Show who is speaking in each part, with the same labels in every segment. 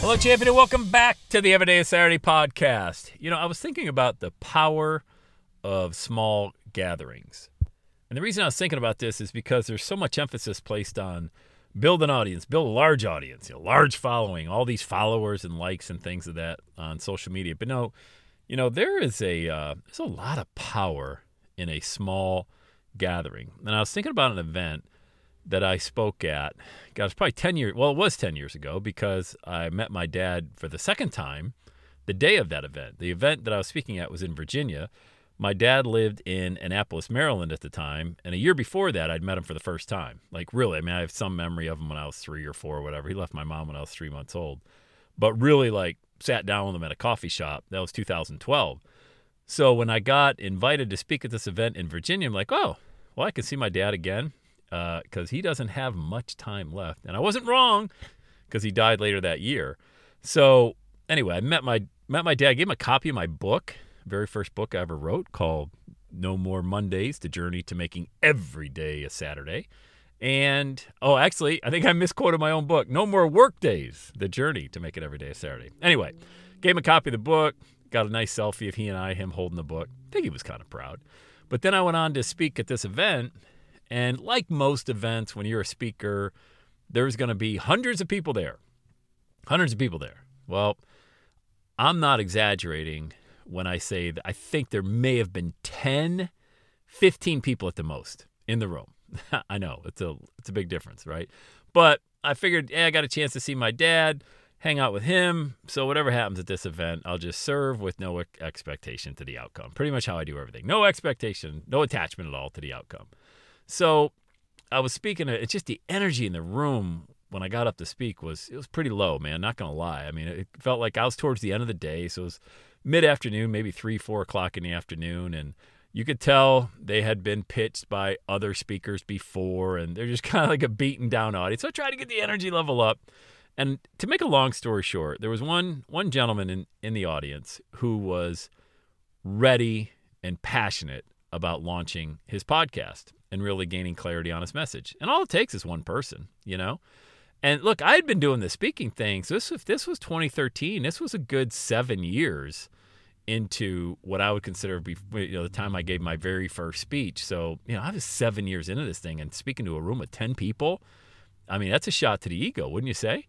Speaker 1: Hello, champion, and welcome back to the Everyday Saturday podcast. You know, I was thinking about the power of small gatherings. And the reason I was thinking about this is because there's so much emphasis placed on build an audience, build a large audience, you know, large following, all these followers and likes and things of that on social media. But no, you know, there is a uh, there's a lot of power in a small gathering. And I was thinking about an event that I spoke at. God, it's probably 10 years. Well, it was 10 years ago because I met my dad for the second time the day of that event. The event that I was speaking at was in Virginia. My dad lived in Annapolis, Maryland at the time. And a year before that, I'd met him for the first time. Like, really, I mean, I have some memory of him when I was three or four or whatever. He left my mom when I was three months old. But really, like, sat down with him at a coffee shop. That was 2012. So when I got invited to speak at this event in Virginia, I'm like, oh, well, I can see my dad again because uh, he doesn't have much time left. And I wasn't wrong because he died later that year. So anyway, I met my met my dad. Gave him a copy of my book, very first book I ever wrote, called "No More Mondays: The Journey to Making Every Day a Saturday." And oh, actually, I think I misquoted my own book. No more work days. The journey to make it every day a Saturday. Anyway, gave him a copy of the book. Got a nice selfie of he and I, him holding the book. I think he was kind of proud. But then I went on to speak at this event, and like most events, when you're a speaker, there's going to be hundreds of people there. Hundreds of people there. Well, I'm not exaggerating when I say that I think there may have been 10, 15 people at the most in the room. I know it's a it's a big difference, right? But I figured, yeah, I got a chance to see my dad, hang out with him. So whatever happens at this event, I'll just serve with no expectation to the outcome. Pretty much how I do everything. No expectation, no attachment at all to the outcome. So I was speaking. It's just the energy in the room when I got up to speak was it was pretty low, man. Not gonna lie. I mean, it felt like I was towards the end of the day, so it was mid afternoon, maybe three, four o'clock in the afternoon, and you could tell they had been pitched by other speakers before, and they're just kind of like a beaten down audience. So I tried to get the energy level up. And to make a long story short, there was one one gentleman in, in the audience who was ready and passionate about launching his podcast and really gaining clarity on his message. And all it takes is one person, you know? And look, I had been doing the speaking thing. So this, if this was 2013, this was a good seven years into what I would consider be you know the time I gave my very first speech. So you know I was seven years into this thing and speaking to a room of ten people. I mean that's a shot to the ego, wouldn't you say?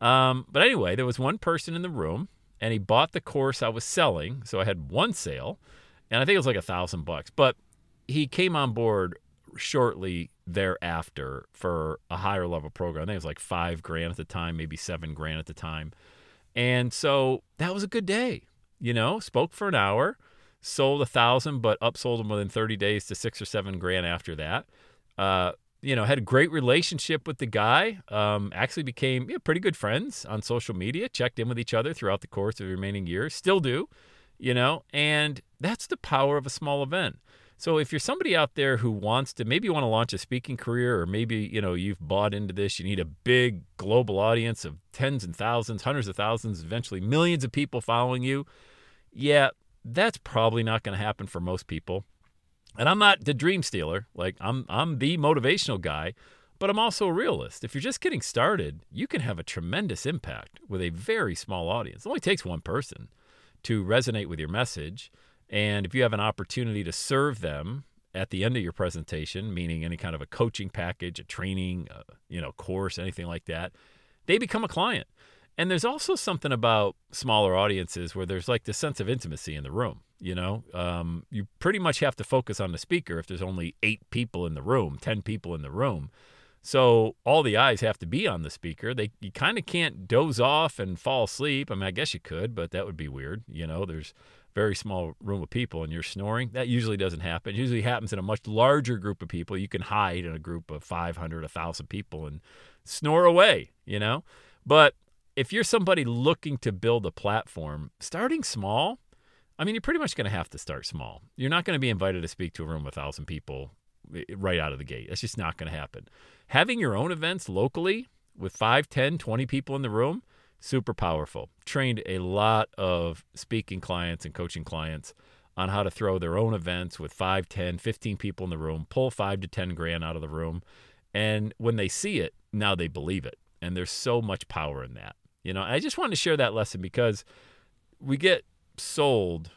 Speaker 1: Um, but anyway, there was one person in the room and he bought the course I was selling. So I had one sale, and I think it was like a thousand bucks. But he came on board shortly thereafter for a higher level program. I think it was like five grand at the time, maybe seven grand at the time. And so that was a good day you know, spoke for an hour, sold a thousand, but upsold them within 30 days to six or seven grand after that. Uh, you know, had a great relationship with the guy. Um, actually became yeah, pretty good friends on social media. Checked in with each other throughout the course of the remaining years. Still do, you know, and that's the power of a small event. So if you're somebody out there who wants to maybe you want to launch a speaking career or maybe, you know, you've bought into this, you need a big global audience of tens and thousands, hundreds of thousands, eventually millions of people following you. Yeah, that's probably not going to happen for most people. And I'm not the dream stealer. Like I'm I'm the motivational guy, but I'm also a realist. If you're just getting started, you can have a tremendous impact with a very small audience. It only takes one person to resonate with your message and if you have an opportunity to serve them at the end of your presentation, meaning any kind of a coaching package, a training, a, you know, course, anything like that, they become a client. And there's also something about smaller audiences where there's like this sense of intimacy in the room. You know, um, you pretty much have to focus on the speaker if there's only eight people in the room, 10 people in the room. So all the eyes have to be on the speaker. They you kind of can't doze off and fall asleep. I mean, I guess you could, but that would be weird. You know, there's very small room of people and you're snoring. That usually doesn't happen. It usually happens in a much larger group of people. You can hide in a group of 500, 1,000 people and snore away, you know? But if you're somebody looking to build a platform, starting small, I mean, you're pretty much going to have to start small. You're not going to be invited to speak to a room of 1,000 people eh, right out of the gate. That's just not going to happen. Having your own events locally with 5, 10, 20 people in the room, super powerful. Trained a lot of speaking clients and coaching clients on how to throw their own events with 5, 10, 15 people in the room, pull 5 to 10 grand out of the room. And when they see it, now they believe it. And there's so much power in that. You know, I just wanted to share that lesson because we get sold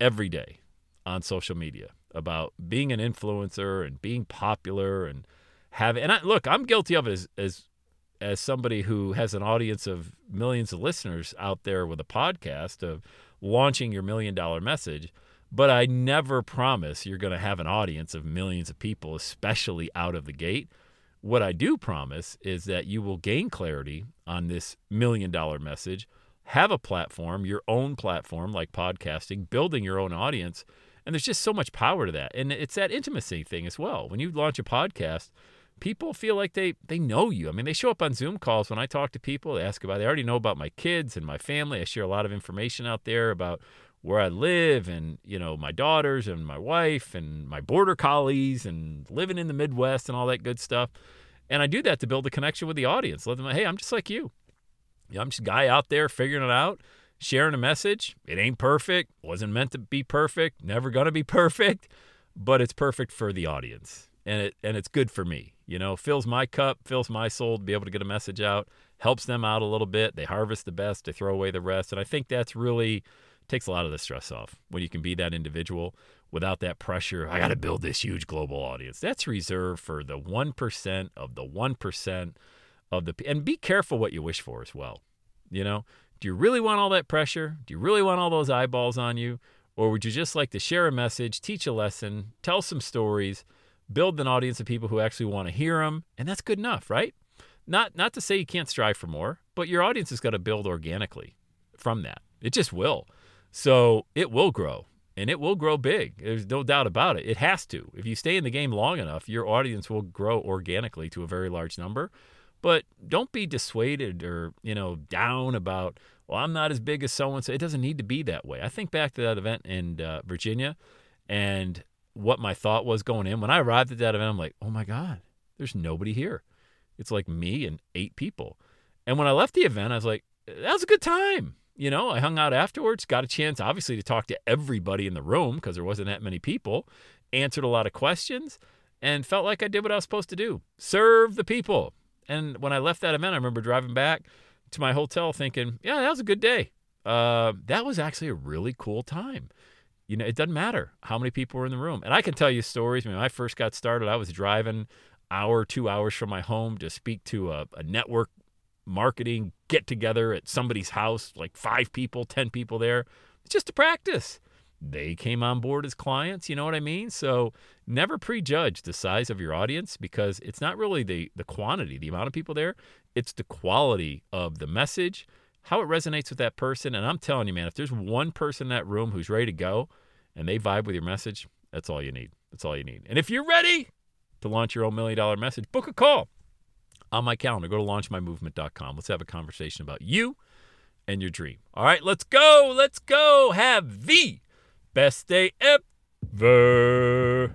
Speaker 1: every day on social media about being an influencer and being popular and having and I, look, I'm guilty of it as, as as somebody who has an audience of millions of listeners out there with a podcast of launching your million dollar message, but I never promise you're going to have an audience of millions of people, especially out of the gate. What I do promise is that you will gain clarity on this million dollar message, have a platform, your own platform like podcasting, building your own audience. And there's just so much power to that. And it's that intimacy thing as well. When you launch a podcast, people feel like they they know you. I mean, they show up on Zoom calls when I talk to people. They ask about. They already know about my kids and my family. I share a lot of information out there about where I live and you know my daughters and my wife and my border collies and living in the Midwest and all that good stuff. And I do that to build a connection with the audience. Let them hey, I'm just like you. I'm just a guy out there figuring it out, sharing a message. It ain't perfect. Wasn't meant to be perfect. Never gonna be perfect, but it's perfect for the audience and it and it's good for me. You know, fills my cup, fills my soul to be able to get a message out, helps them out a little bit. They harvest the best, they throw away the rest, and I think that's really takes a lot of the stress off when you can be that individual without that pressure. I got to build this huge global audience. That's reserved for the 1% of the 1% of the and be careful what you wish for as well. You know, do you really want all that pressure? Do you really want all those eyeballs on you? Or would you just like to share a message, teach a lesson, tell some stories, build an audience of people who actually want to hear them, and that's good enough, right? Not not to say you can't strive for more, but your audience has got to build organically from that. It just will. So it will grow and it will grow big. There's no doubt about it. It has to. If you stay in the game long enough, your audience will grow organically to a very large number. But don't be dissuaded or, you know, down about, well, I'm not as big as so and so. It doesn't need to be that way. I think back to that event in uh, Virginia and what my thought was going in. When I arrived at that event, I'm like, oh my God, there's nobody here. It's like me and eight people. And when I left the event, I was like, that was a good time. You know, I hung out afterwards, got a chance, obviously, to talk to everybody in the room because there wasn't that many people, answered a lot of questions, and felt like I did what I was supposed to do serve the people. And when I left that event, I remember driving back to my hotel thinking, yeah, that was a good day. Uh, that was actually a really cool time you know, it doesn't matter how many people were in the room. And I can tell you stories. When I first got started, I was driving hour, two hours from my home to speak to a, a network marketing get together at somebody's house, like five people, 10 people there, it's just to practice. They came on board as clients, you know what I mean? So never prejudge the size of your audience because it's not really the, the quantity, the amount of people there, it's the quality of the message how it resonates with that person. And I'm telling you, man, if there's one person in that room who's ready to go and they vibe with your message, that's all you need. That's all you need. And if you're ready to launch your own million dollar message, book a call on my calendar. Go to launchmymovement.com. Let's have a conversation about you and your dream. All right, let's go. Let's go. Have the best day ever.